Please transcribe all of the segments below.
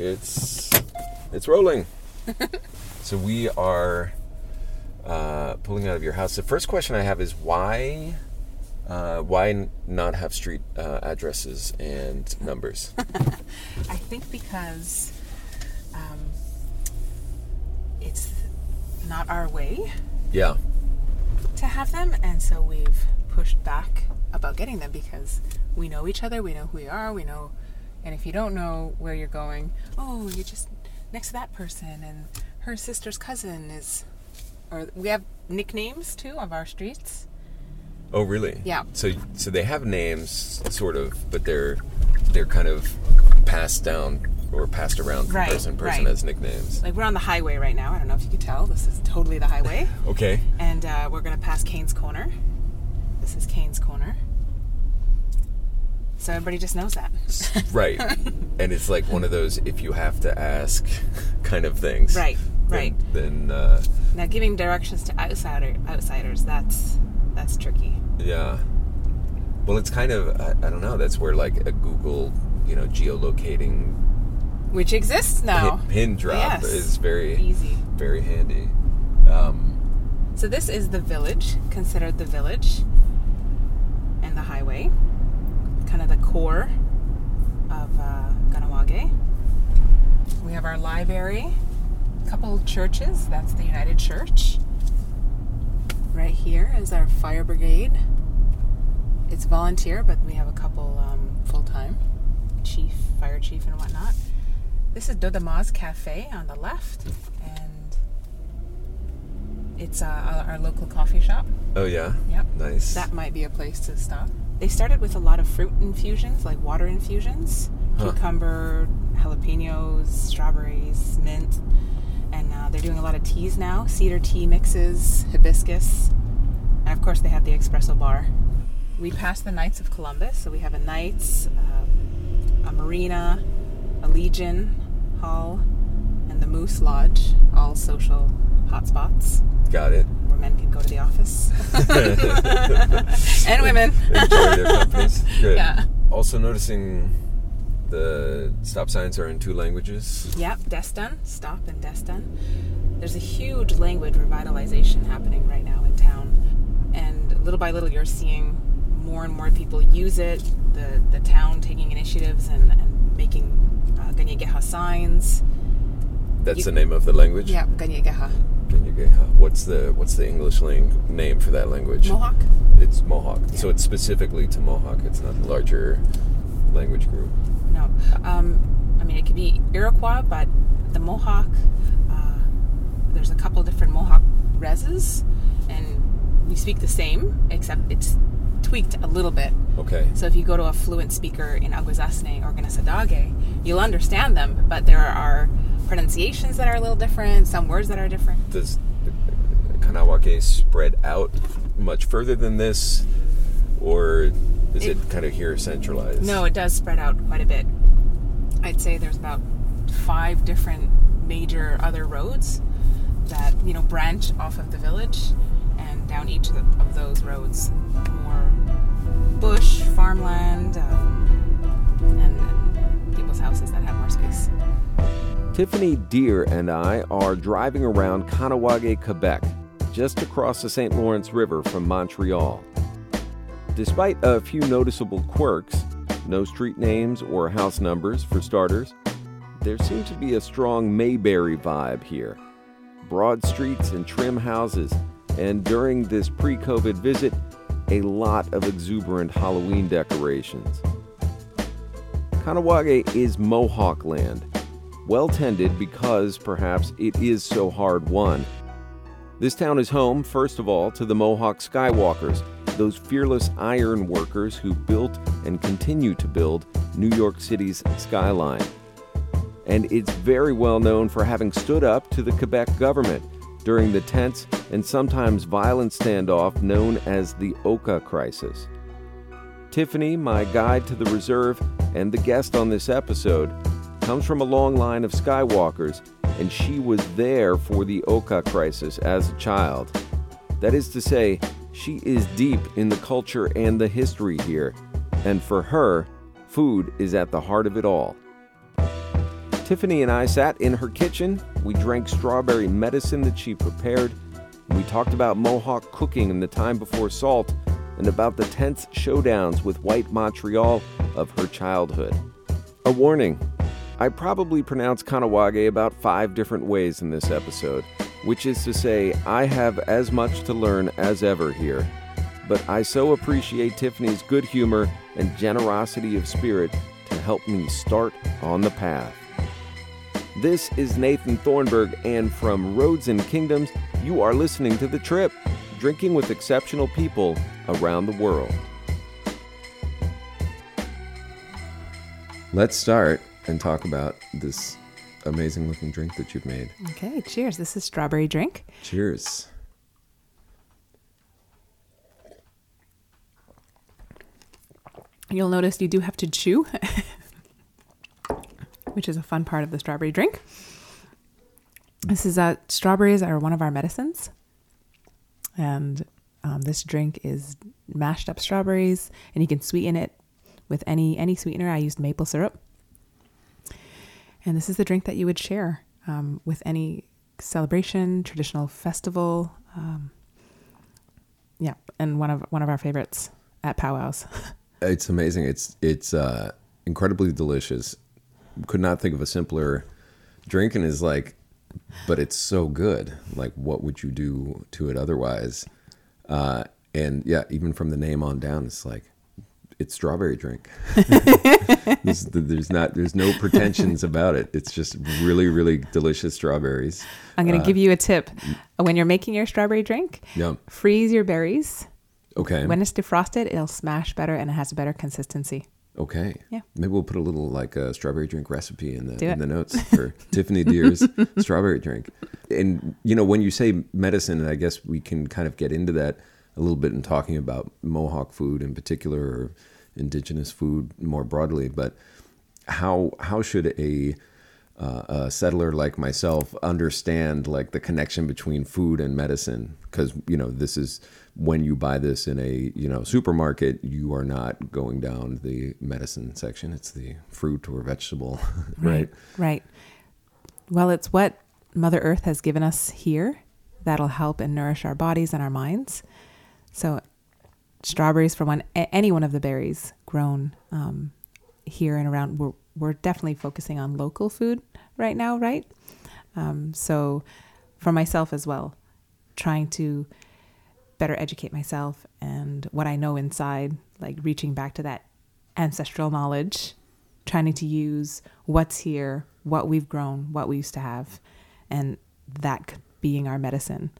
It's it's rolling. so we are uh, pulling out of your house. The first question I have is why uh, why not have street uh, addresses and numbers? I think because um, it's not our way yeah. to have them, and so we've pushed back about getting them because we know each other, we know who we are, we know. And if you don't know where you're going, oh, you're just next to that person, and her sister's cousin is. Or we have nicknames too of our streets. Oh, really? Yeah. So so they have names, sort of, but they're they're kind of passed down or passed around from Right, person to person right. as nicknames. Like we're on the highway right now. I don't know if you can tell. This is totally the highway. Okay. and uh, we're gonna pass Kane's Corner. This is Kane's Corner. So everybody just knows that. Right. and it's like one of those if you have to ask kind of things. Right, Then- right. Then uh, now giving directions to outsider outsiders, that's that's tricky. yeah. Well, it's kind of I, I don't know. That's where like a Google, you know, geolocating Which exists now. pin, pin drop Yes. is very Easy. very handy. Um, So this is the village, considered the village and the highway. Kind of the core of uh, Ganawage. We have our library, a couple churches. That's the United Church. Right here is our fire brigade. It's volunteer, but we have a couple um, full time chief, fire chief, and whatnot. This is Dodamaz Cafe on the left, and it's uh, our local coffee shop. oh yeah. Yep. Nice. That might be a place to stop. They started with a lot of fruit infusions, like water infusions, Huh. cucumber, jalapenos, strawberries, mint, and uh, they're doing a lot of teas now cedar tea mixes, hibiscus, and of course, they have the espresso bar. We passed the Knights of Columbus, so we have a Knights, uh, a Marina, a Legion Hall, and the Moose Lodge, all social hotspots Got it. Men can go to the office and women. Enjoy their companies. Good. Yeah. Also noticing the stop signs are in two languages. Yep, Destin, stop and Destin. There's a huge language revitalization happening right now in town, and little by little, you're seeing more and more people use it. The the town taking initiatives and, and making uh, Kanien'kéha signs. That's You- the name of the language. Yeah, Kanien'kéha. Kanien'kéha. What's the what's the English lang- name for that language? Mohawk. It's Mohawk. So it's specifically to Mohawk. It's not a larger language group. No, um, I mean it could be Iroquois, but the Mohawk. Uh, there's a couple different Mohawk reses, and we speak the same, except it's tweaked a little bit. Okay. So if you go to a fluent speaker in Akwesasne or Kanesatake, you'll understand them, but there are pronunciations that are a little different, some words that are different. Does Kahnawake spread out much further than this, or is it, It- kind of here centralized? No, it does spread out quite a bit. I'd say there's about five different major other roads that you know branch off of the village, and down each of, the, of those roads, more bush, farmland, um, and, people's houses that have more space. Tiffany Deer and I are driving around Kanawage, Quebec, just across the St. Lawrence River from Montreal. Despite a few noticeable quirks, no street names or house numbers for starters, there seems to be a strong Mayberry vibe here. Broad streets and trim houses, and during this pre COVID visit, a lot of exuberant Halloween decorations. Kanawage is Mohawk land, well tended because perhaps it is so hard won. This town is home, first of all, to the Mohawk Skywalkers, those fearless iron workers who built and continue to build New York City's skyline. And it's very well known for having stood up to the Quebec government during the tense and sometimes violent standoff known as the Oka Crisis. Tiffany, my guide to the reserve and the guest on this episode, comes from a long line of Skywalkers, and she was there for the Oka crisis as a child. That is to say, she is deep in the culture and the history here, and for her, food is at the heart of it all. Tiffany and I sat in her kitchen. We drank strawberry medicine that she prepared. We talked about Mohawk cooking in the time before salt and about the tense showdowns with white Montreal of her childhood. A warning I probably pronounce Kahnawake about five different ways in this episode, which is to say, I have as much to learn as ever here. But I so appreciate Tiffany's good humor and generosity of spirit to help me start on the path. This is Nathan Thornburgh, and from Roads and Kingdoms, you are listening to The Trip, drinking with exceptional people around the world. Let's start and talk about this amazing looking drink that you've made. Okay, cheers. This is strawberry drink. Cheers. You'll notice you do have to chew, which is a fun part of the strawberry drink. This is uh, strawberries are one of our medicines, and um, this drink is mashed up strawberries, and you can sweeten it with any any sweetener. I used maple syrup, and this is the drink that you would share um, with any celebration, traditional festival. Um, yeah, and one of one of our favorites at powwows. It's amazing. It's it's uh, incredibly delicious. Could not think of a simpler drink, and is like, but it's so good. Like, what would you do to it otherwise? Uh, and yeah, even from the name on down, it's like it's strawberry drink. there's, there's, not there's no pretensions about it. It's just really really delicious strawberries. I'm going to uh, give you a tip. When you're making your strawberry drink, yeah. freeze your berries Okay. When it's defrosted, it'll smash better and it has a better consistency. Okay. Yeah. Maybe we'll put a little like a strawberry drink recipe in the in the notes for Tiffany Deer's strawberry drink. And you know, when you say medicine, I guess we can kind of get into that a little bit in talking about Mohawk food in particular or indigenous food more broadly. But how how should a uh, a settler like myself understand like the connection between food and medicine because you know this is when you buy this in a you know supermarket, you are not going down the medicine section. It's the fruit or vegetable, right? Right. Well, it's what Mother Earth has given us here that'll help and nourish our bodies and our minds. So, strawberries from one any one of the berries grown um, here and around. We're we're definitely focusing on local food right now, right? Um, so, for myself as well, trying to better educate myself and what I know inside, like reaching back to that ancestral knowledge, trying to use what's here, what we've grown, what we used to have, and that being our medicine.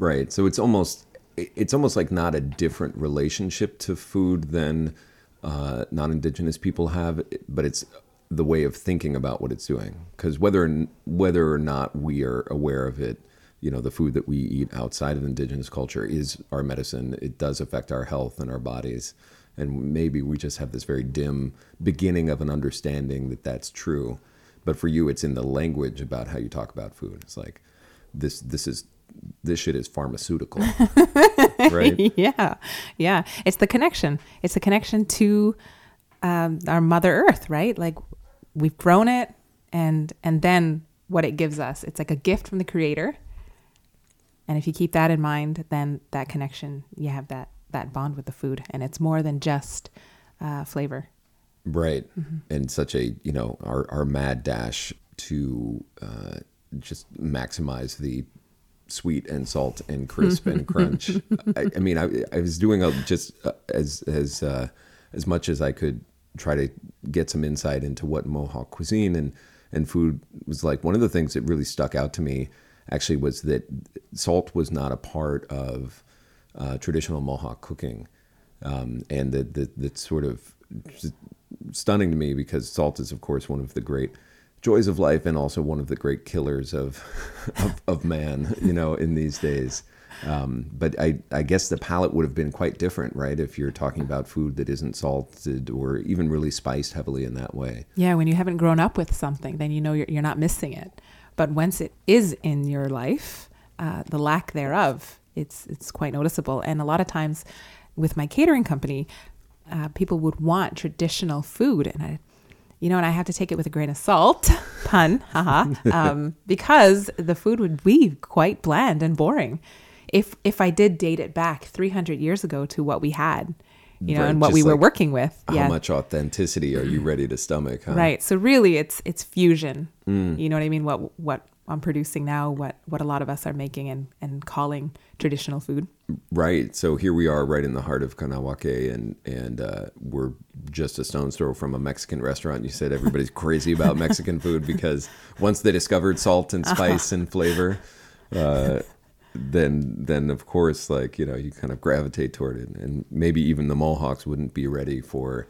Right. So it's almost it's almost like not a different relationship to food than uh, non-indigenous people have, but it's the way of thinking about what it's doing. Because whether whether or not we are aware of it, you know the food that we eat outside of indigenous culture is our medicine. It does affect our health and our bodies. And maybe we just have this very dim beginning of an understanding that that's true. But for you it's in the language about how you talk about food. It's like this this is this shit is pharmaceutical right? Yeah yeah. It's the connection. It's the connection to um, our mother earth right? Like we've grown it and and then what it gives us. It's like a gift from the creator. And if you keep that in mind, then that connection, you have that that bond with the food, and it's more than just uh, flavor. Right, mm-hmm. and such a you know our our mad dash to uh, just maximize the sweet and salt and crisp and crunch. I, I, mean, I, I was doing a, just uh, as as uh, as much as I could try to get some insight into what Mohawk cuisine and and food was like. One of the things that really stuck out to me actually was that salt was not a part of uh, traditional Mohawk cooking, um, and that that that's sort of stunning to me because salt is, of course, one of the great joys of life and also one of the great killers of of, of man, you know, in these days. Um, but I, I guess the palate would have been quite different, right? If you're talking about food that isn't salted or even really spiced heavily in that way. Yeah, when you haven't grown up with something, then you know you're, you're not missing it. But once it is in your life, uh, the lack thereof, it's it's quite noticeable. And a lot of times, with my catering company, uh, people would want traditional food, and I, you know, and I have to take it with a grain of salt, pun, haha, um, because the food would be quite bland and boring. If if I did date it back 300 years ago to what we had, you know, Right, and what we were working with, How much authenticity are you ready to stomach? Huh? Right. So really, it's it's fusion. Mm. You know what I mean? What what I'm producing now, what what a lot of us are making and and calling traditional food. Right. So here we are, right in the heart of Kahnawake, and and uh, we're just a stone's throw from a Mexican restaurant. You said everybody's crazy about Mexican food because once they discovered salt and spice and flavor, uh, then then of course, like you know, you kind of gravitate toward it, and maybe even the Mohawks wouldn't be ready for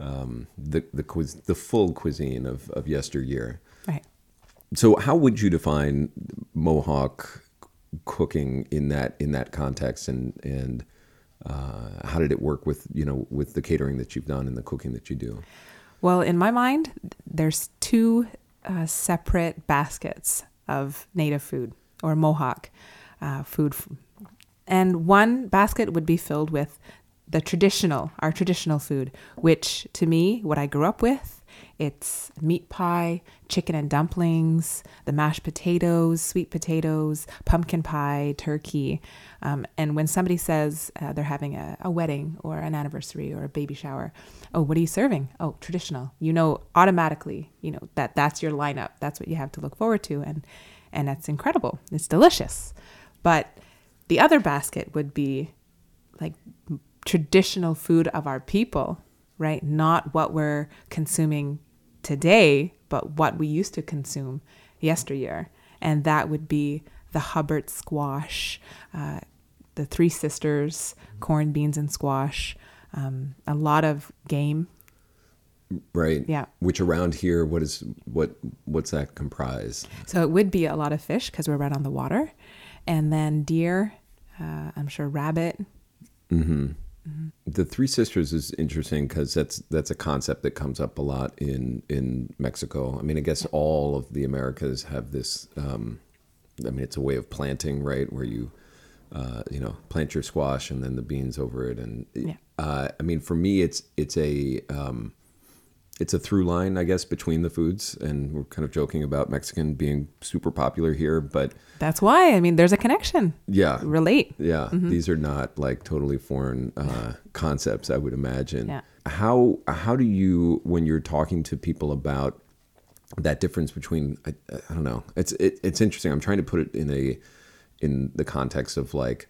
um, the the cuis- the full cuisine of of yesteryear. So, how would you define Mohawk cooking in that in that context, and and uh, how did it work with you know with the catering that you've done and the cooking that you do? Well, in my mind, there's two uh, separate baskets of native food or Mohawk uh, food, and one basket would be filled with the traditional, our traditional food, which to me, what I grew up with, it's meat pie, chicken and dumplings, the mashed potatoes, sweet potatoes, pumpkin pie, turkey. Um, and when somebody says uh, they're having a, a wedding or an anniversary or a baby shower, oh, what are you serving? Oh, traditional. You know automatically, you know that that's your lineup. That's what you have to look forward to, and and that's incredible. It's delicious. But the other basket would be like traditional food of our people, right? Not what we're consuming today, but what we used to consume yesteryear. And that would be the Hubbard squash, uh, the Three Sisters, corn, beans, and squash, um, a lot of game. Right. Yeah. Which around here, what is what what's that comprise? So it would be a lot of fish because we're right on the water. And then deer, uh, I'm sure rabbit. The Three Sisters is interesting because that's that's a concept that comes up a lot in in Mexico. I mean, I guess all of the Americas have this. Um, I mean, it's a way of planting, right? Where you, uh, you know, plant your squash and then the beans over it, and Yeah. uh, I mean, for me, it's it's a um, it's a through line, I guess, between the foods, and we're kind of joking about Mexican being super popular here, but That's why. I mean, there's a connection. yeah, Relate. yeah, these are not like totally foreign uh, concepts. I would imagine. Yeah. How how do you when you're talking to people about that difference between I, I don't know. It's it, it's interesting. I'm trying to put it in a in the context of like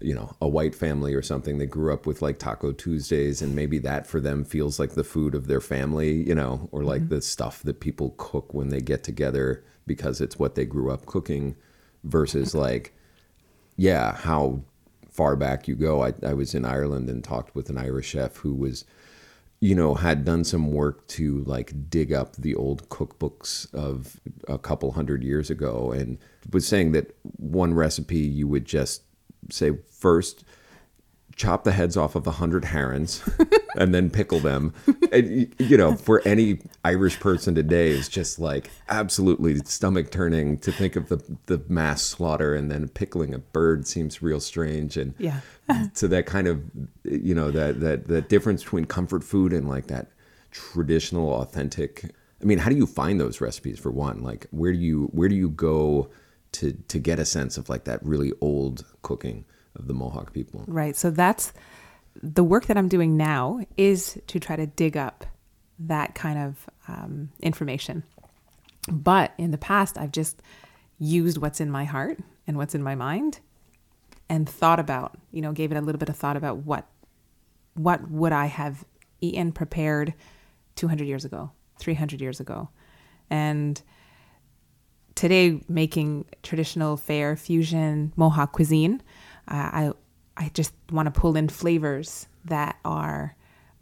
you know a white family or something. They grew up with like taco tuesdays and maybe that for them feels like the food of their family you know or like mm-hmm. the stuff that people cook when they get together because it's what they grew up cooking versus mm-hmm. like yeah, how far back you go. I, I was in Ireland and talked with an Irish chef who was, you know, had done some work to like dig up the old cookbooks of a couple hundred years ago and was saying that one recipe you would just say first chop the heads off of a hundred herons and then pickle them. And, you know, for any Irish person today, is just like absolutely stomach turning to think of the the mass slaughter and then pickling a bird seems real strange. And Yeah. so that kind of you know that that that difference between comfort food and like that traditional, authentic. I mean, how do you find those recipes for one? Like, where do you where do you go to to get a sense of like that really old cooking of the Mohawk people? Right. So that's the work that I'm doing now is to try to dig up that kind of um, information. But in the past, I've just used what's in my heart and what's in my mind and thought about, you know, gave it a little bit of thought about what what would I have eaten prepared 200 years ago, 300 years ago. And today making traditional fair fusion Mohawk cuisine, uh, I I just want to pull in flavors that are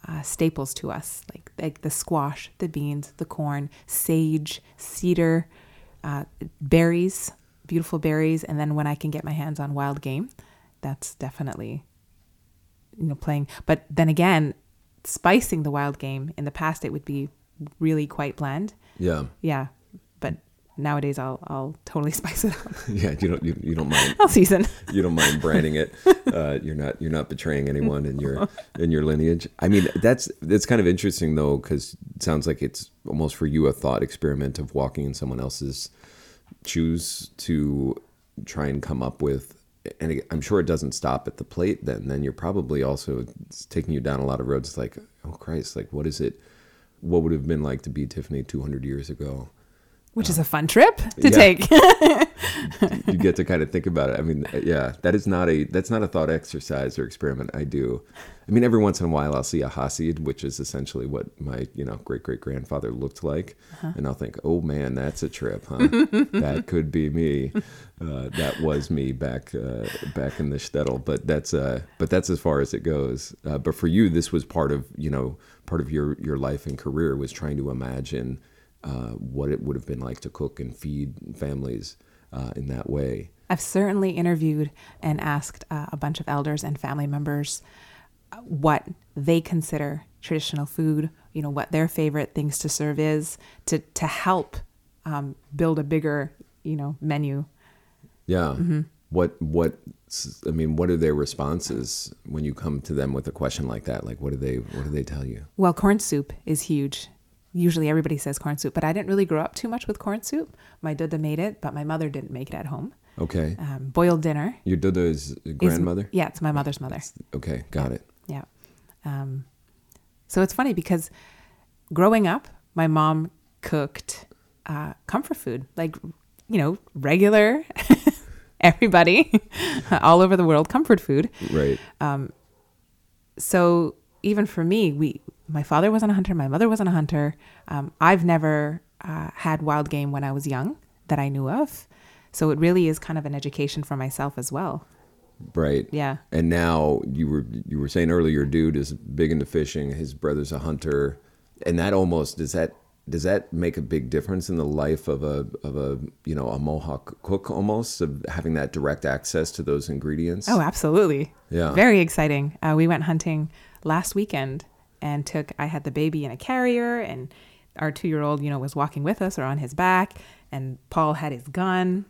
uh, staples to us, like like the squash, the beans, the corn, sage, cedar, uh, berries, beautiful berries, and then when I can get my hands on wild game, that's definitely you know playing. But then again, spicing the wild game in the past it would be really quite bland. Yeah. Yeah, nowadays I'll I'll totally spice it up. yeah, you don't you, you don't mind I'll season. you don't mind branding it. Uh, you're not you're not betraying anyone in your in your lineage. I mean, that's that's kind of interesting though, because it sounds like it's almost for you a thought experiment of walking in someone else's shoes to try and come up with. And I'm sure it doesn't stop at the plate. Then, then you're probably also it's taking you down a lot of roads. Like, oh Christ, like what is it? What would it have been like to be Tiffany 200 years ago? Which is a fun trip to Yeah. take. you get to kind of think about it. I mean, yeah, that is not a that's not a thought exercise or experiment I do. I mean, every once in a while I'll see a Hasid, which is essentially what my you know great great grandfather looked like, and I'll think, oh man, that's a trip, huh? that could be me. Uh, that was me back uh, back in the shtetl. But that's uh, but that's as far as it goes. Uh, but for you, this was part of you know part of your your life and career was trying to imagine uh, what it would have been like to cook and feed families uh, in that way. I've certainly interviewed and asked uh, a bunch of elders and family members uh, what they consider traditional food, you know, what their favorite things to serve is to, to help um, build a bigger, you know, menu. Yeah. Mm-hmm. What what I mean, what are their responses when you come to them with a question like that? Like what do they what do they tell you? Well, corn soup is huge. Usually everybody says corn soup, but I didn't really grow up too much with corn soup. My dada made it, but my mother didn't make it at home. Okay. Um, boiled dinner. Your Dada is is- grandmother? yeah, it's my mother's mother. Okay, got it. Yeah. Um, so it's funny because growing up, my mom cooked uh, comfort food, like, you know, regular, everybody all over the world, comfort food. Right. So even for me, we, my father wasn't a hunter, my mother wasn't a hunter. Um, I've never uh, had wild game when I was young that I knew of. So it really is kind of an education for myself as well. Right. Yeah. And now you were you were saying earlier, your dude is big into fishing. His brother's a hunter, and that almost does that does that make a big difference in the life of a of a you know a Mohawk cook almost of having that direct access to those ingredients? Oh, absolutely. Yeah. Very exciting. Uh, we went hunting last weekend and took, I had the baby in a carrier and our two year old, you know, was walking with us or on his back and Paul had his gun.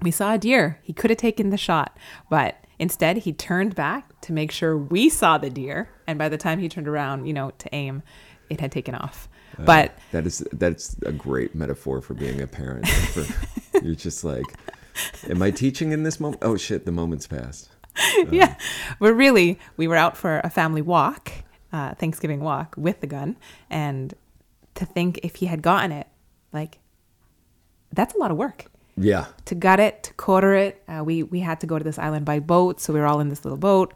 We saw a deer. He could have taken the shot, but instead he turned back to make sure we saw the deer. And by the time he turned around, you know, to aim, it had taken off. Uh, but That is that's a great metaphor for being a parent. For, you're just like, am I teaching in this moment? Oh shit, the moment's passed. yeah, but really, we were out for a family walk, uh, Thanksgiving walk with the gun, and to think if he had gotten it, like that's a lot of work Yeah, to gut it, to quarter it. Uh, we we had to go to this island by boat, so we were all in this little boat.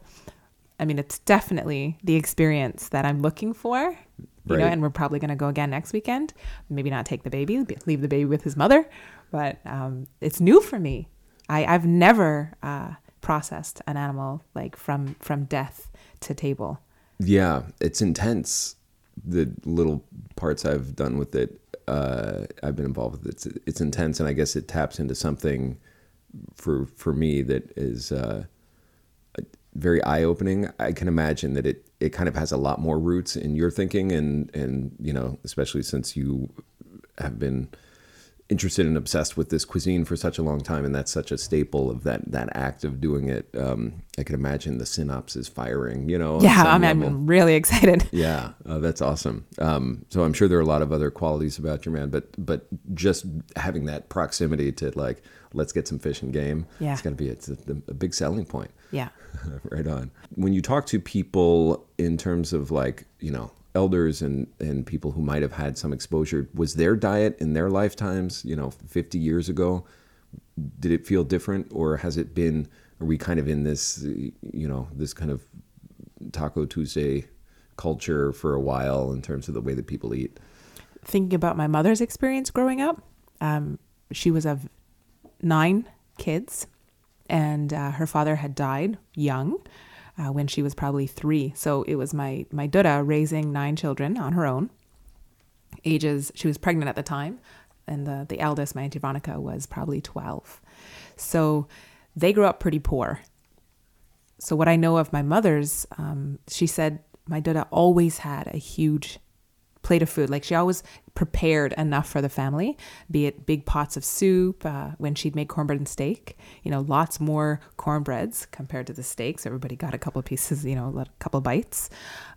I mean, it's definitely the experience that I'm looking for. You know, and we're probably going to go again next weekend. Maybe not take the baby, leave the baby with his mother, but um, it's new for me. I, I've never uh, processed an animal like from from death to table. yeah, it's intense. The little parts I've done with it, uh, I've been involved with. It's it's intense, and I guess it taps into something for for me that is uh, very eye opening. I can imagine that it it kind of has a lot more roots in your thinking, and and you know, especially since you have been interested and obsessed with this cuisine for such a long time, and that's such a staple of that that act of doing it. Um, I can imagine the synapses firing. You know, Yeah, I'm. I'm really excited. Yeah, uh, that's awesome. Um, so I'm sure there are a lot of other qualities about your man, but but just having that proximity to like, let's get some fish and game. Yeah. it's gonna be it's a, a big selling point. Yeah. right on. When you talk to people in terms of like, you know, elders and, and people who might have had some exposure, was their diet in their lifetimes, you know, 50 years ago, did it feel different or has it been, are we kind of in this, you know, this kind of Taco Tuesday culture for a while in terms of the way that people eat? thinking about my mother's experience growing up, um, she was of nine kids, and uh, her father had died young uh, when she was probably three. So it was my my Dada raising nine children on her own. Ages she was pregnant at the time, and the the eldest, my auntie Veronica, was probably twelve. So they grew up pretty poor. So what I know of my mother's, um, she said my Dada always had a huge plate of food. Like she always prepared enough for the family, be it big pots of soup. Uh, when she'd make cornbread and steak, you know, lots more cornbreads compared to the steaks. Everybody got a couple of pieces, you know, a couple of bites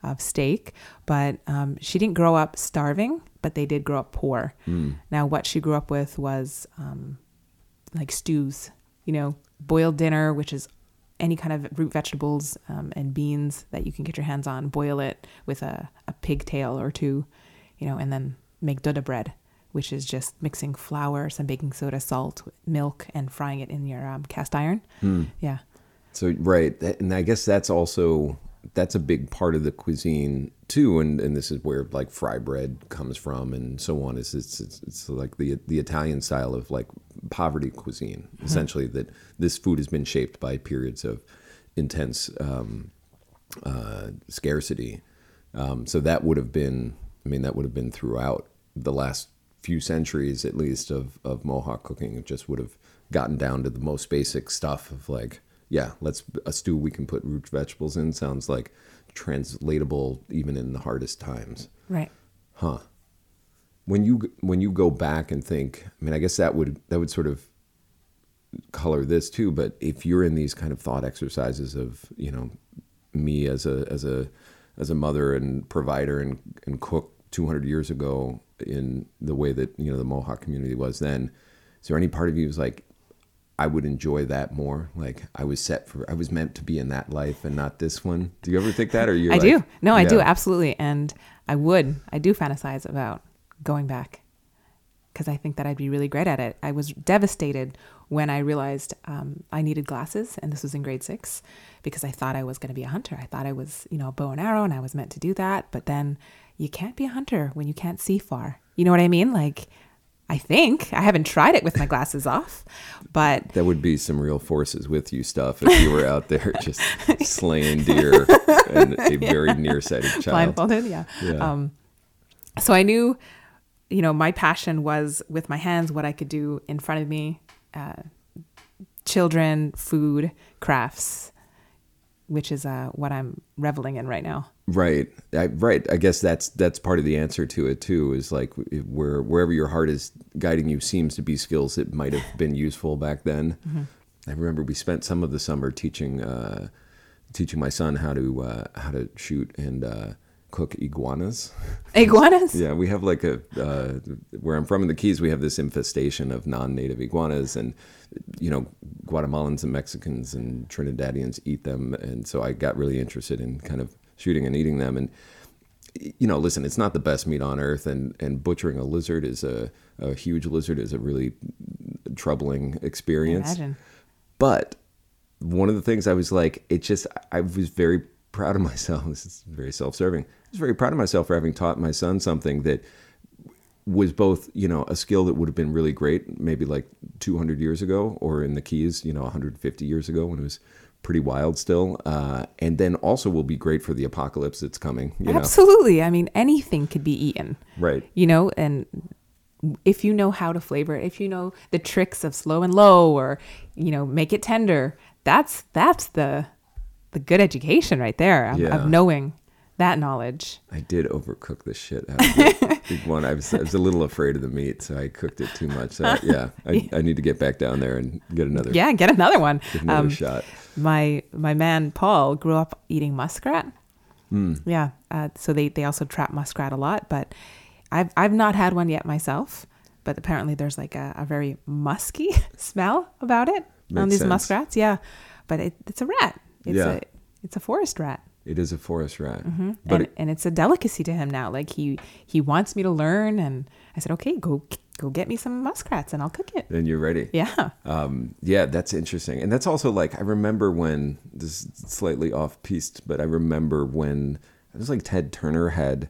of steak. But um, she didn't grow up starving, but they did grow up poor. Now, what she grew up with was um, like stews, you know, boiled dinner, which is any kind of root vegetables um, and beans that you can get your hands on, boil it with a, a pigtail or two, you know, and then make Duda bread, which is just mixing flour, some baking soda, salt, milk, and frying it in your um, cast iron. Yeah. So right, and I guess that's also that's a big part of the cuisine too, and and this is where like fry bread comes from, and so on. Is it's it's, it's like the the Italian style of like poverty cuisine, essentially. That this food has been shaped by periods of intense um, uh, scarcity. Um, so that would have been, I mean, that would have been throughout the last few centuries, at least, of, of Mohawk cooking. It just would have gotten down to the most basic stuff of like, yeah, let's a stew we can put root vegetables in sounds like translatable even in the hardest times. Right. Huh. When you when you go back and think, I mean, I guess that would that would sort of color this too. But if you're in these kind of thought exercises of you know me as a as a as a mother and provider and and cook 200 years ago in the way that you know the Mohawk community was then, is there any part of you who's like, I would enjoy that more? Like I was set for, I was meant to be in that life and not this one. Do you ever think that, or you? I do. No, I do absolutely, and I would. I do fantasize about going back because I think that I'd be really great at it. I was devastated when I realized um, I needed glasses, and this was in grade six, because I thought I was going to be a hunter. I thought I was, you know, a bow and arrow, and I was meant to do that. But then you can't be a hunter when you can't see far. You know what I mean? Like, I think I haven't tried it with my glasses off, but That would be some real forces with you stuff if you were out there just slaying deer and a very nearsighted child. blindfolded, yeah. Yeah. Um, so I knew, you know, my passion was with my hands, what I could do in front of me, uh, children, food, crafts, which is uh, what I'm reveling in right now. Right, I, right. I guess that's that's part of the answer to it too. Is like where wherever your heart is guiding you seems to be skills that might have been useful back then. I remember we spent some of the summer teaching uh, teaching my son how to uh, how to shoot and uh, cook iguanas. Iguanas? Yeah, we have like a uh, where I'm from in the Keys. We have this infestation of non-native iguanas, and you know, Guatemalans and Mexicans and Trinidadians eat them, and so I got really interested in kind of shooting and eating them. And you know, listen, it's not the best meat on earth, and and butchering a lizard is a a huge lizard is a really troubling experience. But one of the things I was like, it just, I was very proud of myself. This is very self serving. I was very proud of myself for having taught my son something that was both, you know, a skill that would have been really great, maybe like 200 years ago, or in the Keys, you know, 150 years ago when it was pretty wild still. Uh, and then also will be great for the apocalypse that's coming, you know. Absolutely. I mean, anything could be eaten. Right. you know and if you know how to flavor it if you know the tricks of slow and low or you know make it tender that's that's the the good education right there of, Yeah. of knowing that knowledge I did overcook the shit out of big one. I was, I was a little afraid of the meat, so I cooked it too much. So yeah, I, I need to get back down there and get another, yeah get another one get another um, shot. my my man paul grew up eating muskrat yeah uh, so they they also trap muskrat a lot but i've i've not had one yet myself but apparently there's like a, a very musky smell about it on these sense. muskrats yeah but it, it's a rat it's Yeah. a it's a forest rat It is a forest rat, but Mm-hmm. and, it, and it's a delicacy to him now like he he wants me to learn and i said okay go go get me some muskrats and i'll cook it then you're ready. yeah Um, yeah, that's interesting, and that's also like I remember when this is slightly off piste, but I remember when it was like Ted Turner had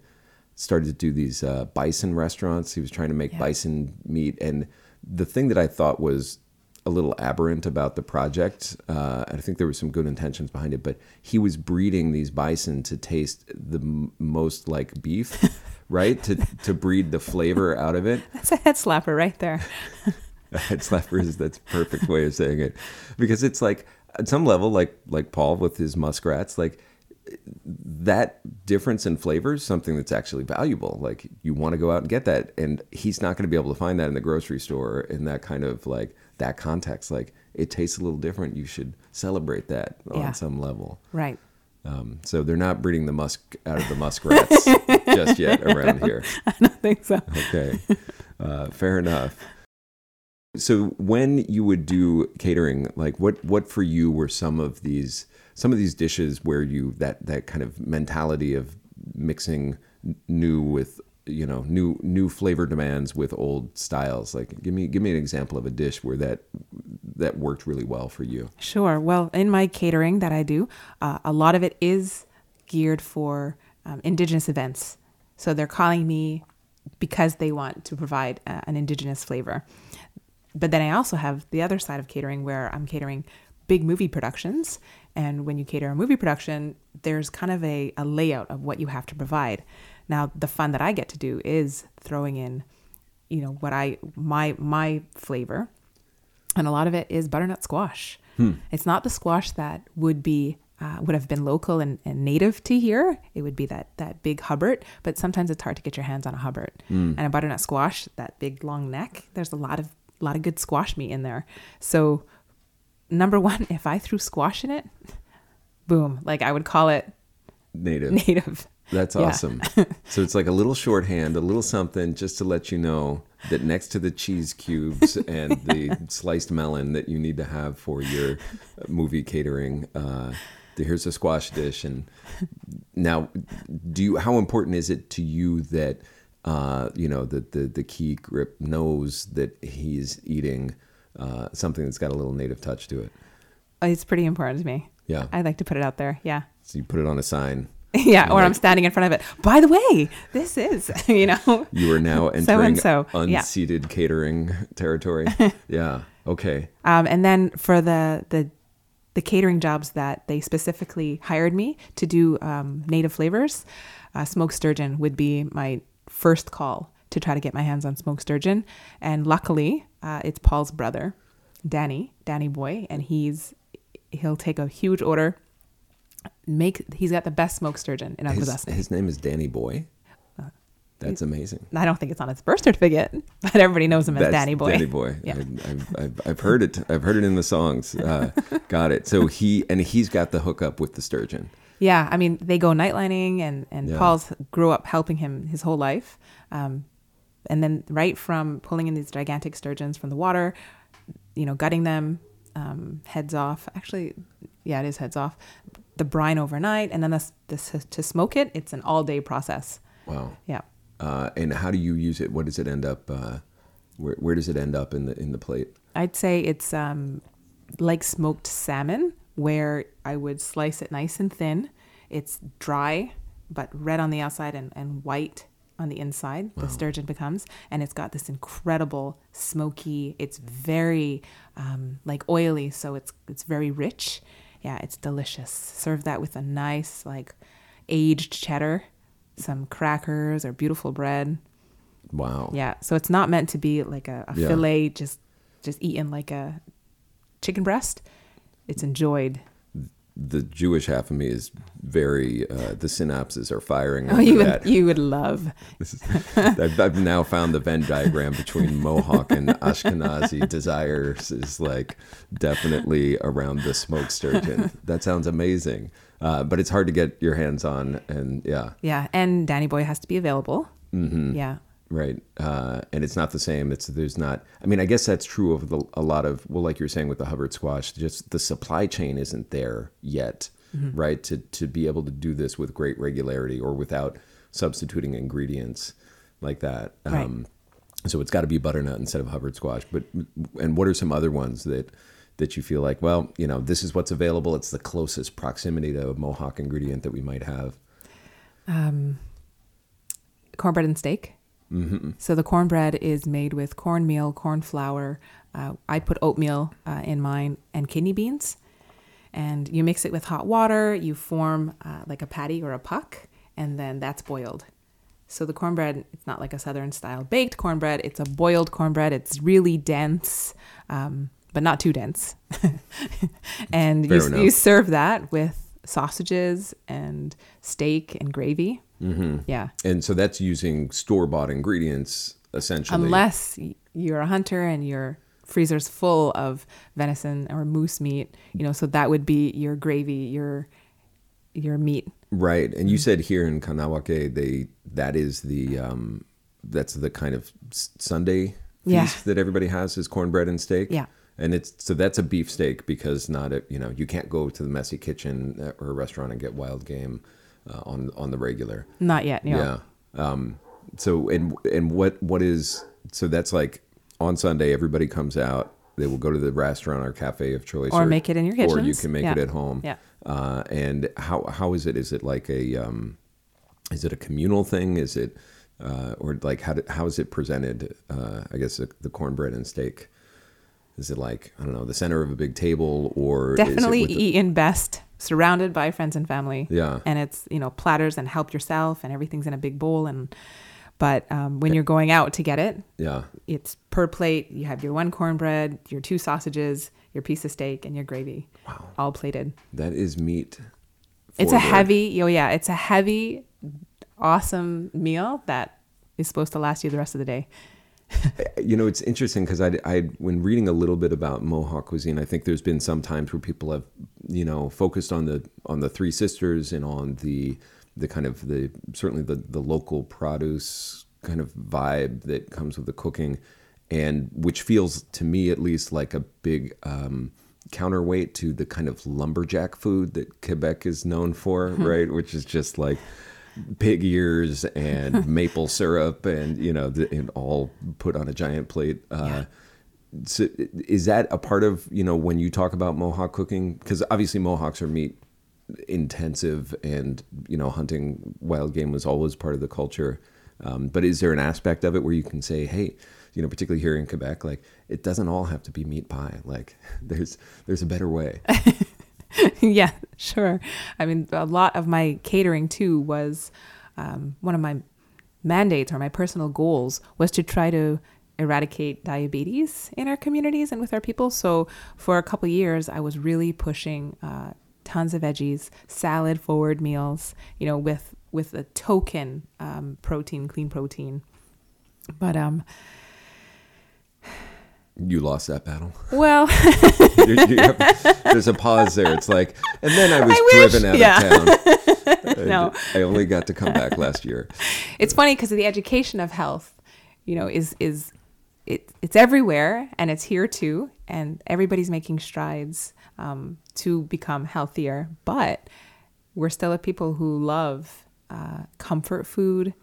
started to do these uh, bison restaurants. He was trying to make Yeah. bison meat, and the thing that I thought was a little aberrant about the project, uh, and I think there were some good intentions behind it, but he was breeding these bison to taste the m- most like beef. Right? To to breed the flavor out of it, that's a head slapper right there. Head slappers that's perfect way of saying it. Because it's like at some level like like paul with his muskrats like that difference in flavor is something that's actually valuable. Like you want to go out and get that, and he's not going to be able to find that in the grocery store in that kind of like that context. Like it tastes a little different. You should celebrate that Yeah. on some level. Right. Um, so they're not breeding the musk out of the muskrats just yet around here. I don't think so. Okay, uh, fair enough. So when you would do catering, like what what for you were some of these some of these dishes where you that that kind of mentality of mixing new with you know new new flavor demands with old styles like give me give me an example of a dish where that that worked really well for you Sure. Well, in my catering that I do, uh, a lot of it is geared for um, Indigenous events. So they're calling me because they want to provide uh, an Indigenous flavor. But then I also have the other side of catering where I'm catering big movie productions. And when you cater a movie production, there's kind of a, a layout of what you have to provide. Now, the fun that I get to do is throwing in, you know, what I, my, my flavor and a lot of it is butternut squash. It's not the squash that would be uh, would have been local and, and native to here. It would be that that big Hubbard, but sometimes it's hard to get your hands on a Hubbard and a butternut squash. That big long neck. There's a lot of a lot of good squash meat in there. So number one, if I threw squash in it, boom! Like I would call it native native. That's Yeah. awesome. so it's like a little shorthand, a little something just to let you know that next to the cheese cubes and the sliced melon that you need to have for your movie catering, uh, here's a squash dish. And now, do you? How important is it to you that uh, you know that the the key grip knows that he's eating uh, something that's got a little native touch to it? It's pretty important to me. Yeah. I like to put it out there. Yeah. So you put it on a sign. Yeah, or I'm standing in front of it. By the way, this is, you know, You are now entering So and so, yeah. unseated catering territory. yeah. Okay. Um, and then for the the the catering jobs that they specifically hired me to do um, native flavors, uh, smoked sturgeon would be my first call to try to get my hands on smoked sturgeon. And luckily, uh, it's Paul's brother, Danny, Danny Boy, and he's he'll take a huge order. Make he's got the best smoked sturgeon in His, his name is Danny Boy. Uh, That's amazing. I don't think it's on his birth certificate, but everybody knows him as That's Danny Boy. Danny Boy. Yeah. I, I've, I've, I've heard it. I've heard it in the songs. Uh, got it. So he and he's got the hookup with the sturgeon. Yeah, I mean, they go nightlining, and and Yeah. Paul's grew up helping him his whole life, um, and then right from pulling in these gigantic sturgeons from the water, you know, gutting them, um, heads off. Actually, yeah, it is heads off. The brine overnight, and then this, this to smoke it. It's an all day process. Wow. Yeah. Uh, and how do you use it? What does it end up? Uh, where, where does it end up in the in the plate? I'd say it's um, like smoked salmon, where I would slice it nice and thin. It's dry, but red on the outside and, and white on the inside. The sturgeon becomes, and it's got this incredible smoky. It's very um, like oily, so it's it's very rich. Yeah, it's delicious. Serve that with a nice like aged cheddar, some crackers or beautiful bread. Wow. Yeah, so it's not meant to be like a, a Yeah. fillet just just eaten like a chicken breast. It's enjoyed. The Jewish half of me is very. Uh, the synapses are firing. Oh, you that. would you would love. Is, I've, I've now found the Venn diagram between Mohawk and Ashkenazi desires is like definitely around the smoke sturgeon. That sounds amazing, uh, but it's hard to get your hands on, and yeah, Yeah, and Danny Boy has to be available. Mm-hmm. Yeah, right. Uh, and it's not the same. It's there's not. I mean, I guess that's true of the, a lot of well, like you were saying with the Hubbard squash, just the supply chain isn't there yet, right? To to be able to do this with great regularity or without substituting ingredients like that. Right. Um, so it's got to be butternut instead of Hubbard squash. But and what are some other ones that that you feel like? Well, you know, this is what's available. It's the closest proximity to a Mohawk ingredient that we might have. Um, cornbread and steak. Mm-hmm. So the cornbread is made with cornmeal, corn flour. Uh, I put oatmeal uh, in mine and kidney beans, and you mix it with hot water. You form uh, like a patty or a puck, and then that's boiled. So the cornbread, it's not like a southern style baked cornbread. It's a boiled cornbread. It's really dense, um, but not too dense. and you, you serve that with sausages and steak and gravy. Mm-hmm. Yeah. And so that's using store bought ingredients essentially. Unless you're a hunter and your freezer's full of venison or moose meat, you know, so that would be your gravy, your your meat. Right. And you said here in Kahnawake they that is the um that's the kind of Sunday feast Yeah. that everybody has is cornbread and steak. Yeah. And it's so that's a beef steak because not a you know you can't go to the messy kitchen uh, or a restaurant and get wild game uh, on on the regular. Not yet, no. Yeah. Um, so and and what what is so that's like on Sunday everybody comes out. They will go to the restaurant or cafe of choice, Or make it in your kitchen, or you can make Yeah. it at home. Yeah. Uh, and how how is it? Is it like a um, is it a communal thing? Is it uh, or like how do, how is it presented? Uh, I guess the, the cornbread and steak. Is it like I don't know the center of a big table or is it Definitely with the- eaten best surrounded by friends and family. Yeah. And it's, you know, platters and help yourself and everything's in a big bowl and but um, when you're going out to get it, yeah it's per plate. You have your one cornbread, your two sausages, your piece of steak, and your gravy, Wow, all plated. that is meat. It's a heavy, oh yeah, it's a heavy, awesome meal that is supposed to last you the rest of the day. you know it's interesting because I, I when reading a little bit about mohawk cuisine i think there's been some times where people have you know focused on the on the three sisters and on the the kind of the certainly the the local produce kind of vibe that comes with the cooking and which feels to me at least like a big um counterweight to the kind of lumberjack food that quebec is known for right? Which is just like pig ears and maple syrup and you know the, and all put on a giant plate. Uh so is that a part of you know when you talk about mohawk cooking? Because obviously mohawks are meat intensive and you know hunting wild game was always part of the culture. Um, but is there an aspect of it where you can say hey you know particularly here in quebec like it doesn't all have to be meat pie. Like there's there's a better way yeah, sure. I mean, a lot of my catering too was um, one of my mandates or my personal goals was to try to eradicate diabetes in our communities and with our people. So for a couple years, I was really pushing uh, tons of veggies, salad forward meals, you know, with with a token um, protein, clean protein. But um, you lost that battle well, You- you have- there's a pause there. It's like, and then I was I driven out yeah. of town. No. I only got to come back last year. it's funny because the education of health you know is is it, it's everywhere and it's here too and everybody's making strides um, to become healthier but we're still a people who love uh, comfort food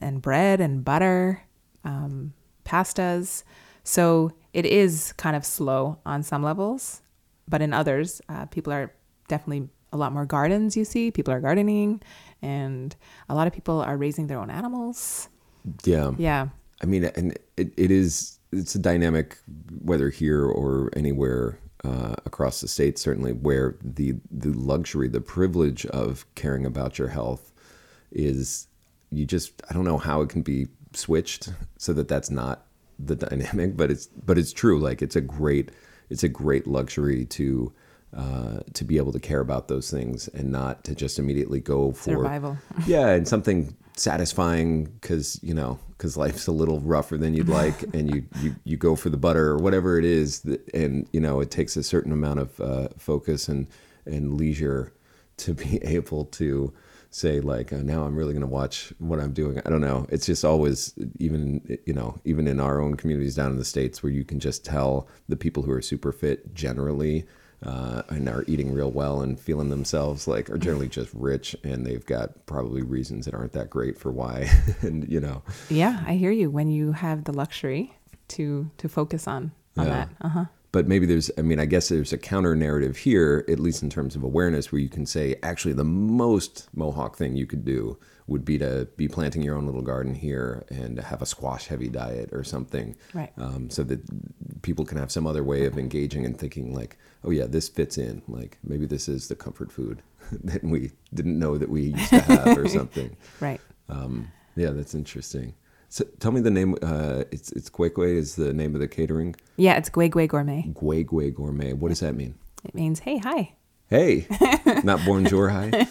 and bread and butter um, pastas so it is kind of slow on some levels but in others uh, people are definitely a lot more gardens you see. People are gardening and a lot of people are raising their own animals. Yeah. yeah. I mean, and it, it is, it's a dynamic, whether here or anywhere uh, across the state, certainly, where the, the luxury, the privilege of caring about your health is you just, I don't know how it can be switched so that that's not the dynamic, but it's, but it's true. Like it's a great, it's a great luxury to, uh, to be able to care about those things and not to just immediately go for Survival. yeah, and something satisfying because you know because life's a little rougher than you'd like, and you you you go for the butter or whatever it is, that, and you know it takes a certain amount of uh, focus and and leisure to be able to say like uh, now I'm really going to watch what I'm doing. I don't know. It's just always even you know even in our own communities down in the states where you can just tell the people who are super fit generally uh, and are eating real well and feeling themselves like are generally just rich and they've got probably reasons that aren't that great for why and you know yeah i hear you when you have the luxury to to focus on on Yeah. that uh-huh but maybe there's i mean i guess there's a counter narrative here at least in terms of awareness where you can say actually the most mohawk thing you could do would be to be planting your own little garden here and have a squash heavy diet or something. Right. um, so that people can have some other way of engaging and thinking like oh yeah this fits in. Like maybe this is the comfort food that we didn't know that we used to have or something. Right. Um, yeah that's interesting so tell me the name uh, it's it's Kwekwe is the name of the catering yeah it's Gwe gourmet Gwe Gourmet. What does that mean? it means hey hi Hey, not bonjour, hi.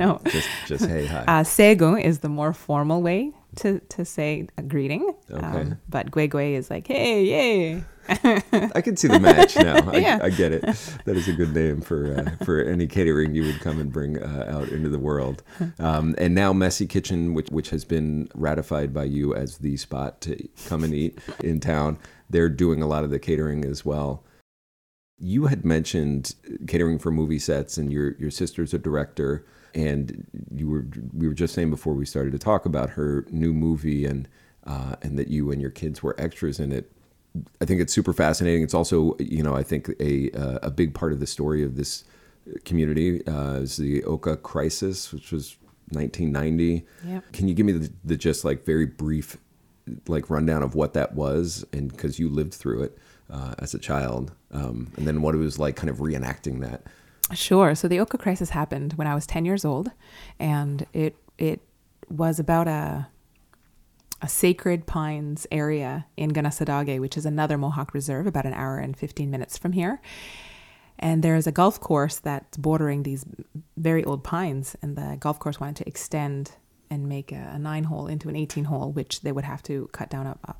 no. Just, just hey, hi. Uh, sego is the more formal way to, to say a greeting. Okay. Um, but gwe gwe is like, hey, yay. I can see the match now. I, Yeah. I get it. That is a good name for uh, for any catering you would come and bring uh, out into the world. Um, and now Messy Kitchen, which which has been ratified by you as the spot to come and eat in town, they're doing a lot of the catering as well. You had mentioned catering for movie sets, and your your sister's a director, and you were we were just saying before we started to talk about her new movie and uh, and that you and your kids were extras in it. I think it's super fascinating. It's also, you know, I think a uh, a big part of the story of this community uh, is the Oka crisis, which was 1990. Yep. Can you give me the, the just like very brief, like rundown of what that was, and because you lived through it uh, as a child, um, and then what it was like, kind of reenacting that. Sure. So the Oka crisis happened when I was 10 years old, and it it was about a a sacred pines area in Kanesatake, which is another Mohawk reserve, about an hour and 15 minutes from here. And there's a golf course that's bordering these very old pines, and the golf course wanted to extend and make a, a nine hole into an 18 hole, which they would have to cut down a, a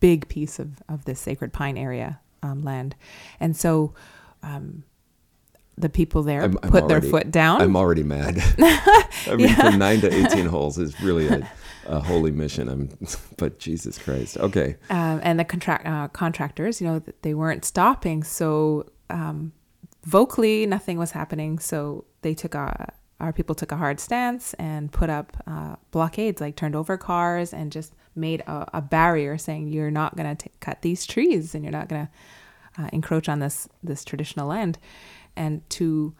big piece of, of this sacred pine area um, land. And so um, the people there I'm- I'm put their foot down. I'm already mad. I mean, from nine to 18 holes is really a, a holy mission. I'm, but Jesus Christ. Okay. um, and the contract uh, contractors, you know, they weren't stopping. So um, vocally, nothing was happening. So they took a our people took a hard stance and put up uh, blockades, like turned over cars and just made a, a barrier, saying you're not going to cut these trees and you're not going to uh, encroach on this this traditional land, and to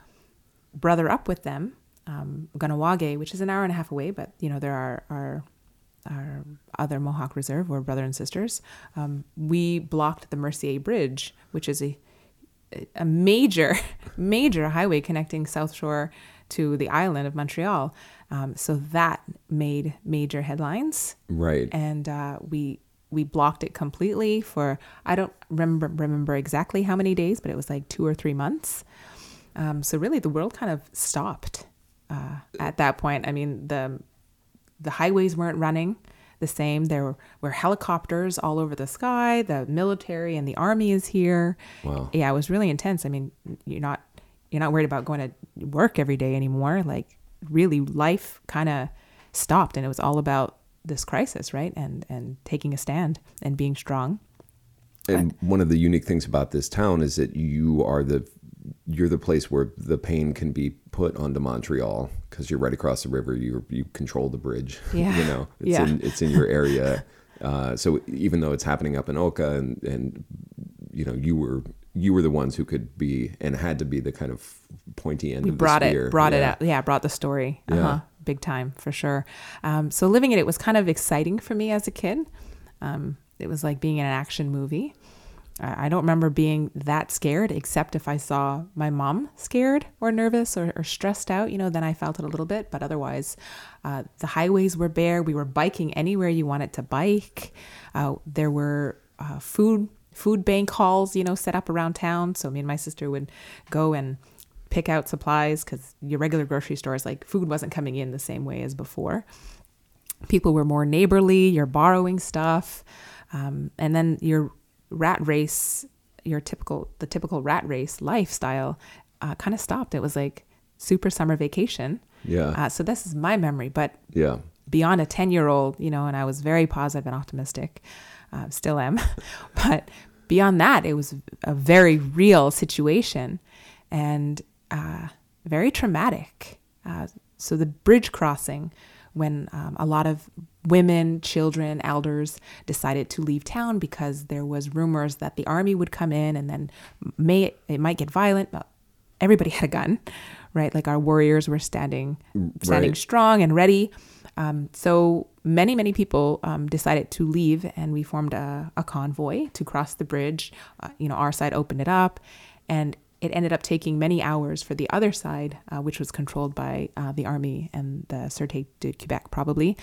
brother up with them, um, Kahnawake, which is an hour and a half away, but you know there are are our other Mohawk Reserve, we're brother and sisters. Um, we blocked the Mercier Bridge, which is a a major, major highway connecting South Shore to the island of Montreal. Um, so that made major headlines, Right. and uh, we we blocked it completely for I don't remember remember exactly how many days, but it was like two or three months. Um, so really, the world kind of stopped uh, at that point. I mean, the the highways weren't running the same. There were, were helicopters all over the sky. The military and the army is here. Wow. Yeah, it was really intense. I mean, you're not you're not worried about going to work every day anymore. Like really, life kind of stopped, and it was all about this crisis, right? And and taking a stand and being strong. And one of the unique things about this town is that you are the you're the place where the pain can be put onto Montreal because you're right across the river. You you control the bridge. Yeah. you know, it's Yeah. in it's in your area. Uh, so even though it's happening up in Oka, and and you know you were you were the ones who could be and had to be the kind of pointy end we of brought the spear. it brought it out yeah brought the story Yeah. uh-huh. big time for sure um, so living it it was kind of exciting for me as a kid um, it was like being in an action movie I I don't remember being that scared, except if I saw my mom scared or nervous or, or stressed out, you know, then I felt it a little bit. But otherwise, uh, the highways were bare. We were biking anywhere you wanted to bike. Uh, there were uh, food food bank halls, you know, set up around town. So me and my sister would go and pick out supplies because your regular grocery stores, like food wasn't coming in the same way as before people were more neighborly you're borrowing stuff um, and then your rat race your typical the typical rat race lifestyle uh, kind of stopped it was like super summer vacation Yeah. uh, so this is my memory but Yeah. beyond a 10 year old you know and i was very positive and optimistic uh, still am. But beyond that it was a very real situation and uh, very traumatic. Uh, so the bridge crossing when um, a lot of women children elders decided to leave town because there was rumors that the army would come in and then may it might get violent but everybody had a gun right? Like our warriors were standing standing Right. strong and ready um, so many, many people um, decided to leave, and we formed a, a convoy to cross the bridge. Uh, you know, our side opened it up, and it ended up taking many hours for the other side, uh, which was controlled by uh, the army and the Sûreté de Quebec, probably.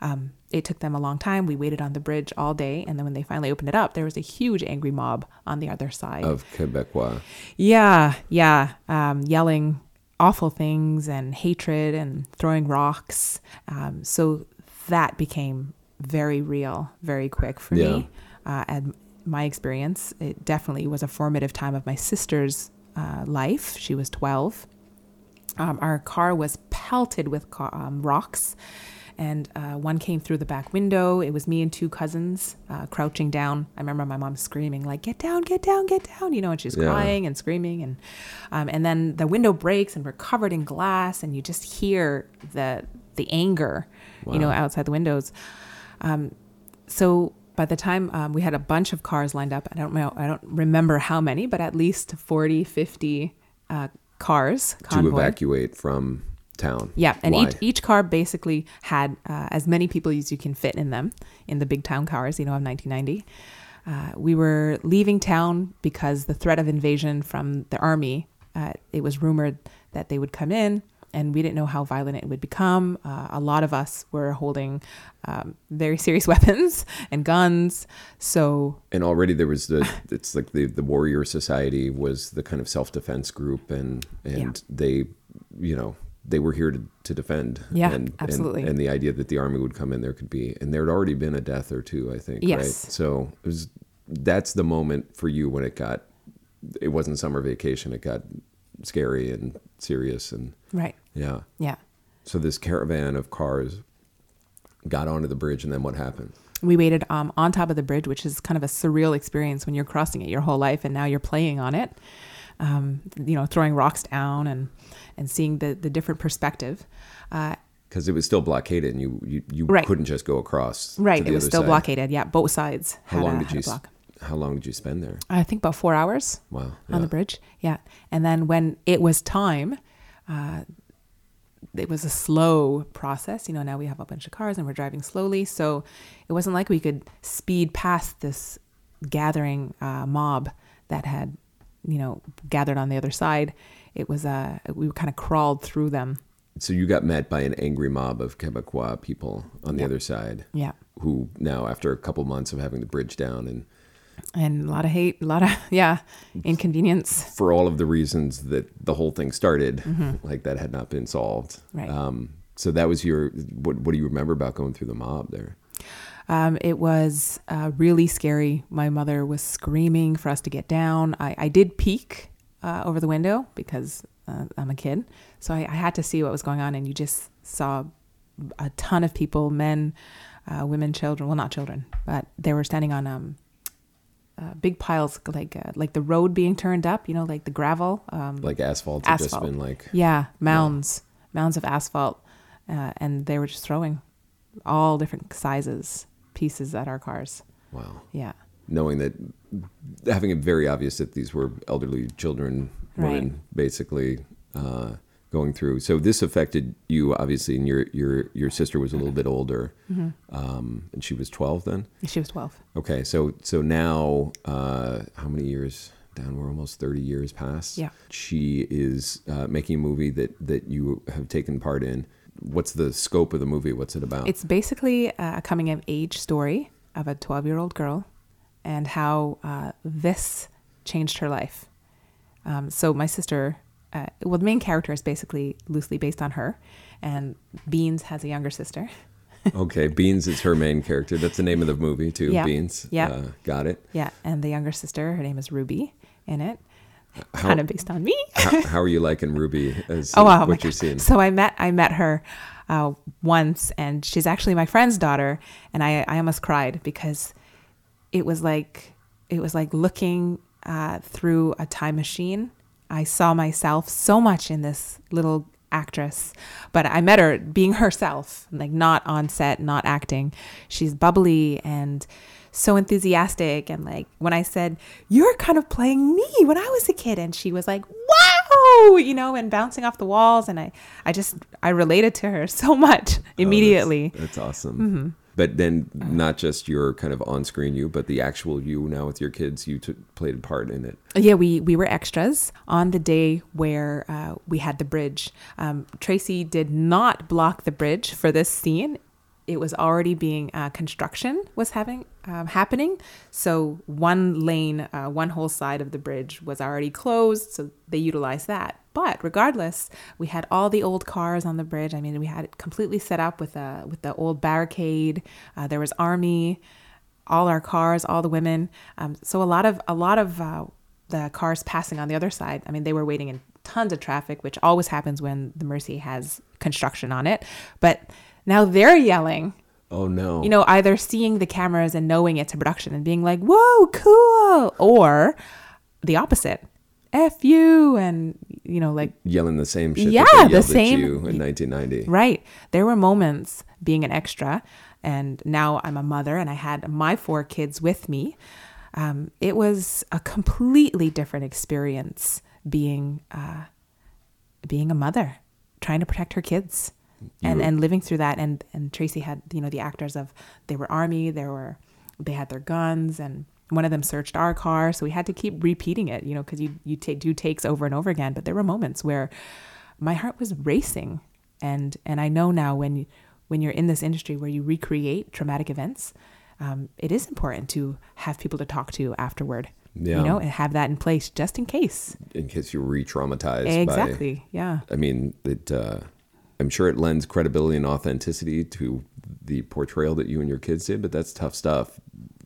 Um, it took them a long time. We waited on the bridge all day, and then when they finally opened it up, there was a huge angry mob on the other side of Quebecois. Yeah, yeah, um, yelling awful things and hatred and throwing rocks. Um, so that became very real, very quick for Yeah. me. Uh, and my experience, it definitely was a formative time of my sister's uh, life. She was 12. Um, our car was pelted with ca- um, rocks, and uh, one came through the back window. It was me and two cousins uh, crouching down. I remember my mom screaming like, "Get down, get down, get down!" You know, and she's Yeah. crying and screaming, and um, and then the window breaks, and we're covered in glass, and you just hear the the anger, you know, outside the windows. Um, so by the time um, we had a bunch of cars lined up, I don't know, I don't remember how many, but at least 40, 50 uh, cars. to evacuate from town. Yeah, and Why? each each car basically had uh, as many people as you can fit in them in the big town cars, you know, of 1990. Uh, we were leaving town because the threat of invasion from the army. Uh, it was rumored that they would come in, and we didn't know how violent it would become. Uh, a lot of us were holding um, very serious weapons and guns, so and already there was the it's like the the warrior society was the kind of self-defense group and and Yeah. they you know they were here to, to defend Yeah, and, absolutely. and and the idea that the army would come in there could be and there had already been a death or two i think Yes. right so it was that's the moment for you when it got it wasn't summer vacation it got scary and serious and right, yeah yeah. so this caravan of cars got onto the bridge and then what happened we waited um, on top of the bridge, which is kind of a surreal experience when you're crossing it your whole life and now you're playing on it. Um, you know, throwing rocks down and and seeing the the different perspective. Uh, because it was still blockaded and you you, you Right. couldn't just go across right, it was still side. blockaded. Yeah, both sides. how had long a, did you block. how long did you spend there I think about four hours wow on yeah. the bridge. Yeah, and then when it was time. Uh, it was a slow process. You know, now we have a bunch of cars and we're driving slowly. So it wasn't like we could speed past this gathering uh, mob that had, you know, gathered on the other side. It was, uh, we kind of crawled through them. so you got met by an angry mob of quebecois people on the other side Yeah. who now after a couple months of having the bridge down and And a lot of hate, a lot of, yeah, inconvenience. for all of the reasons that the whole thing started like that had not been solved Mm-hmm. Right. um so that was your what, what do you remember about going through the mob there Um, it was uh, really scary. My mother was screaming for us to get down. I, I did peek uh, over the window because uh, I'm a kid. So I, I had to see what was going on. And you just saw a ton of people men, uh, women, children. Well, not children, but they were standing on um, uh, big piles, like uh, like the road being turned up, you know, like the gravel. Um, like asphalt had just Asphalt. been like yeah, mounds, mounds of asphalt. Uh, and they were just throwing all different sizes, pieces at our cars. wow Yeah. knowing that having it very obvious that these were elderly children, women, Right. basically uh, going through. So this affected you obviously, and your your your sister was a little bit older, Mm-hmm. um, and she was twelve then. She was 12. Okay, so so now uh, how many years down? We're almost thirty years past. Yeah. she is uh, making a movie that that you have taken part in. What's the scope of the movie? What's it about? It's basically a coming of age story of a 12 year old girl and how uh, this changed her life. Um, so, my sister, uh, well, the main character is basically loosely based on her, and Beans has a younger sister. okay, Beans is her main character. That's the name of the movie too. Yeah. Beans. Yeah. Uh, got it. Yeah, and the younger sister, her name is Ruby in it, How- kind of based on me. how, how are you liking Ruby as Oh wow! what you're God. seeing? So I met I met her uh, once, and she's actually my friend's daughter, and I I almost cried because it was like it was like looking uh, through a time machine. I saw myself so much in this little actress, but I met her being herself, like not on set, not acting. She's bubbly and so enthusiastic and like when I said, "You're kind of playing me when I was a kid." And she was like, "Wow!" you know, and bouncing off the walls and I I just I related to her so much Oh, that's- immediately. that's, awesome. Mm-hmm. But then not just your kind of on-screen you, but the actual you now with your kids. You took, played a part in it. Yeah, we we were extras on the day where uh, we had the bridge. Um, Tracey did not block the bridge for this scene. It was already being uh, construction was having um, happening, so one lane, uh, one whole side of the bridge was already closed. So they utilized that. But regardless, we had all the old cars on the bridge. I mean, we had it completely set up with a with the old barricade. Uh, there was army, all our cars, all the women. Um, so a lot of a lot of uh, the cars passing on the other side. I mean, they were waiting in tons of traffic, which always happens when the Mercy has construction on it. But now they're yelling. Oh no! You know, either seeing the cameras and knowing it's a production and being like, "Whoa, cool," or the opposite F you and you know like yelling the same shit. Yeah, the same- in 1990. Right. There were moments being an extra, and now I'm a mother and I had my four kids with me. Um, it was a completely different experience being uh, being a mother, trying to protect her kids, and and living through that. And and Tracey had you know the actors of they were army, there were they had their guns, and one of them searched our car, so we had to keep repeating it, you know, because you you take do takes over and over again. But there were moments where my heart was racing, and and I know now when you, when you're in this industry where you recreate traumatic events, um, it is important to have people to talk to afterward. Yeah. You know, and have that in place just in case. In case you're re-traumatized. By, Exactly. yeah. I mean, it. Uh, I'm sure it lends credibility and authenticity to the portrayal that you and your kids did, but that's tough stuff,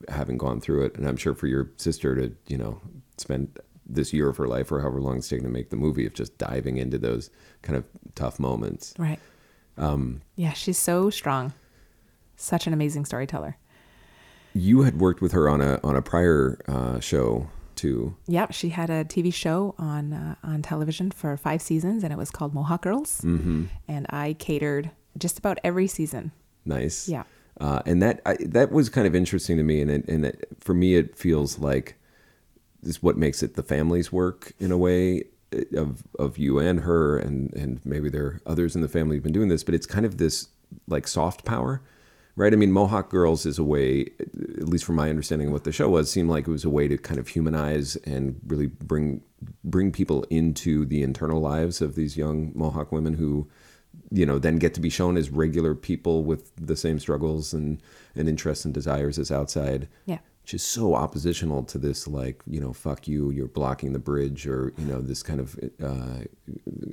having gone through it. And I'm sure for your sister to, you know, spend this year of her life or however long it's taken to make the movie of just diving into those kind of tough moments. Right. Um, yeah, she's so strong. Such an amazing storyteller. You had worked with her on a on a prior uh, show too. Yep, she had a TV show on uh, on television for five seasons, and it was called Mohawk Girls. Mm-hmm. And I catered just about every season. Nice. Yeah. Uh, and that I, that was kind of interesting to me, and it, and it, for me, it feels like this is what makes it the family's work in a way eh, of of you and her, and and maybe there are others in the family who've been doing this, but it's kind of this like soft power, right? I mean, Mohawk Girls is a way, at least from my understanding of what the show was, seemed like it was a way to kind of humanize and really bring bring people into the internal lives of these young Mohawk women who you know then get to be shown as regular people with the same struggles and and interests and desires as outside Yeah. which is so oppositional to this like you know fuck you you're blocking the bridge or you know this kind of uh,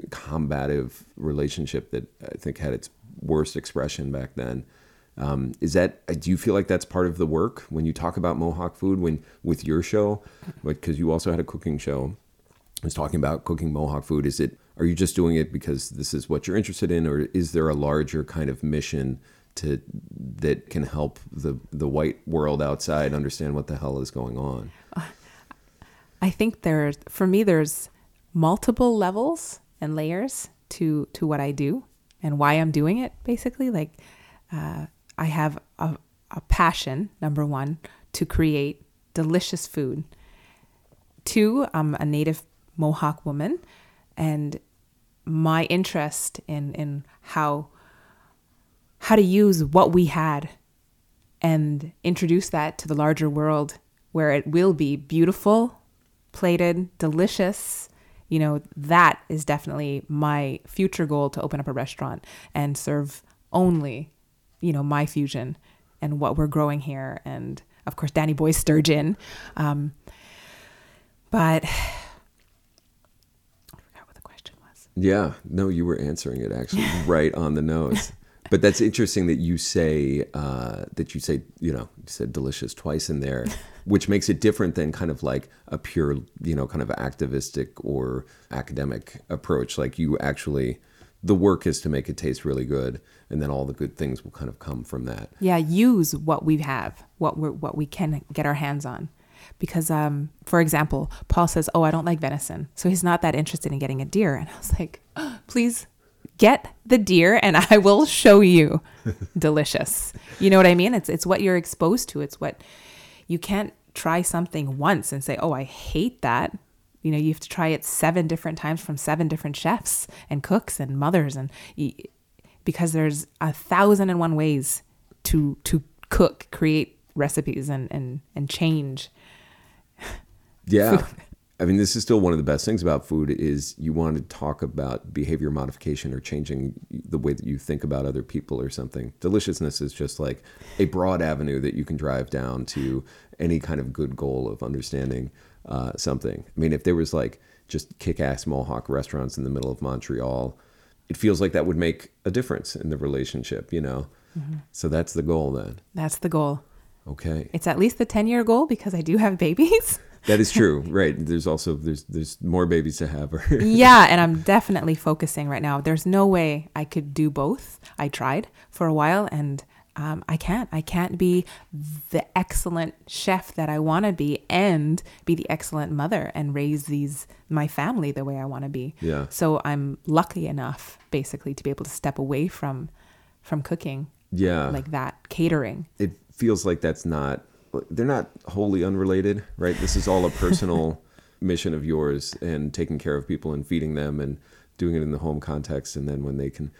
combative relationship that i think had its worst expression back then um, is that do you feel like that's part of the work when you talk about mohawk food when with your show because you also had a cooking show was talking about cooking Mohawk food. Is it are you just doing it because this is what you're interested in, or is there a larger kind of mission to that can help the the white world outside understand what the hell is going on? I think there's for me there's multiple levels and layers to to what I do and why I'm doing it basically like uh, I have a, a passion number one to create delicious food two I'm a native Mohawk woman and my interest in in how how to use what we had and introduce that to the larger world where it will be beautiful, plated, delicious. You know, that is definitely my future goal to open up a restaurant and serve only, you know, my fusion and what we're growing here. And of course, Danny Boy sturgeon. Um, but I forgot what the question was. Yeah, no, you were answering it actually right on the nose. But that's interesting that you say uh, that you say you know you said delicious twice in there, which makes it different than kind of like a pure you know kind of activistic or academic approach. Like you actually, the work is to make it taste really good, and then all the good things will kind of come from that. yeah use what we have what we what we can get our hands on. Because um for example paul says oh i don't like venison. So he's not that interested in getting a deer. And i was like "Oh, please get the deer and i will show you. Delicious. You know what i mean? It's it's what you're exposed to. It's what you can't try something once and say oh i hate that you know you have to try it seven different times from seven different chefs and cooks and mothers and because there's a thousand and one ways to to cook, create recipes, and and and change. Yeah. I mean, this is still one of the best things about food is you want to talk about behavior modification or changing the way that you think about other people or something. Deliciousness is just like a broad avenue that you can drive down to any kind of good goal of understanding uh, something. I mean, if there was like just kick-ass Mohawk restaurants in the middle of Montreal, it feels like that would make a difference in the relationship, you know. So that's the goal then. That's the goal. Okay. It's at least the 10 year goal because I do have babies. That is true, right? There's also there's there's more babies to have. yeah, and I'm definitely focusing right now. There's no way I could do both. I tried for a while and um, I can't. I can't be the excellent chef that I want to be and be the excellent mother and raise these my family the way I want to be. Yeah. So I'm lucky enough, basically, to be able to step away from from cooking yeah. like that, catering. it feels like that's not they're not wholly unrelated right this is all a personal mission of yours and taking care of people and feeding them and doing it in the home context and then when they can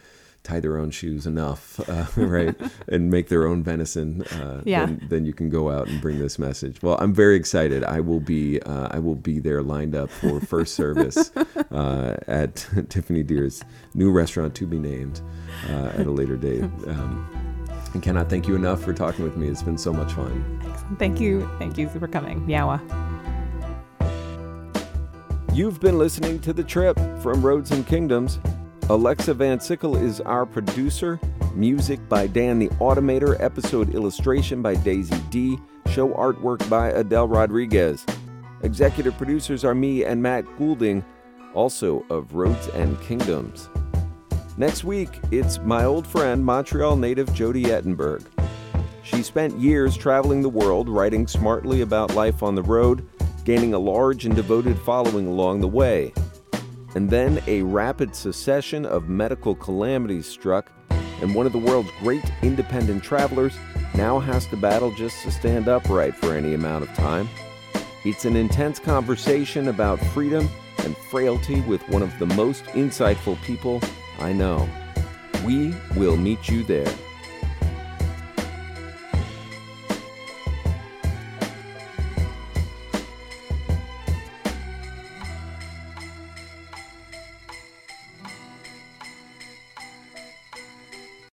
tie their own shoes enough uh, right and make their own venison uh, Yeah. then, then you can go out and bring this message well i'm very excited i will be uh, i will be there lined up for first service uh, at tiffany deer's new restaurant to be named uh, at a later date um, and cannot thank you enough for talking with me. It's been so much fun. Thank you. Thank you for coming. Meowa. You've been listening to The Trip from Roads and Kingdoms. Alexa Van Sickle is our producer. Music by Dan the Automator. Episode illustration by Daisy D. Show artwork by Adele Rodriguez. Executive producers are me and Matt Goulding, also of Roads and Kingdoms. Next week, it's my old friend, Montreal native Jody Ettenberg. She spent years traveling the world, writing smartly about life on the road, gaining a large and devoted following along the way. And then a rapid succession of medical calamities struck, and one of the world's great independent travelers now has to battle just to stand upright for any amount of time. It's an intense conversation about freedom and frailty with one of the most insightful people I know. We will meet you there.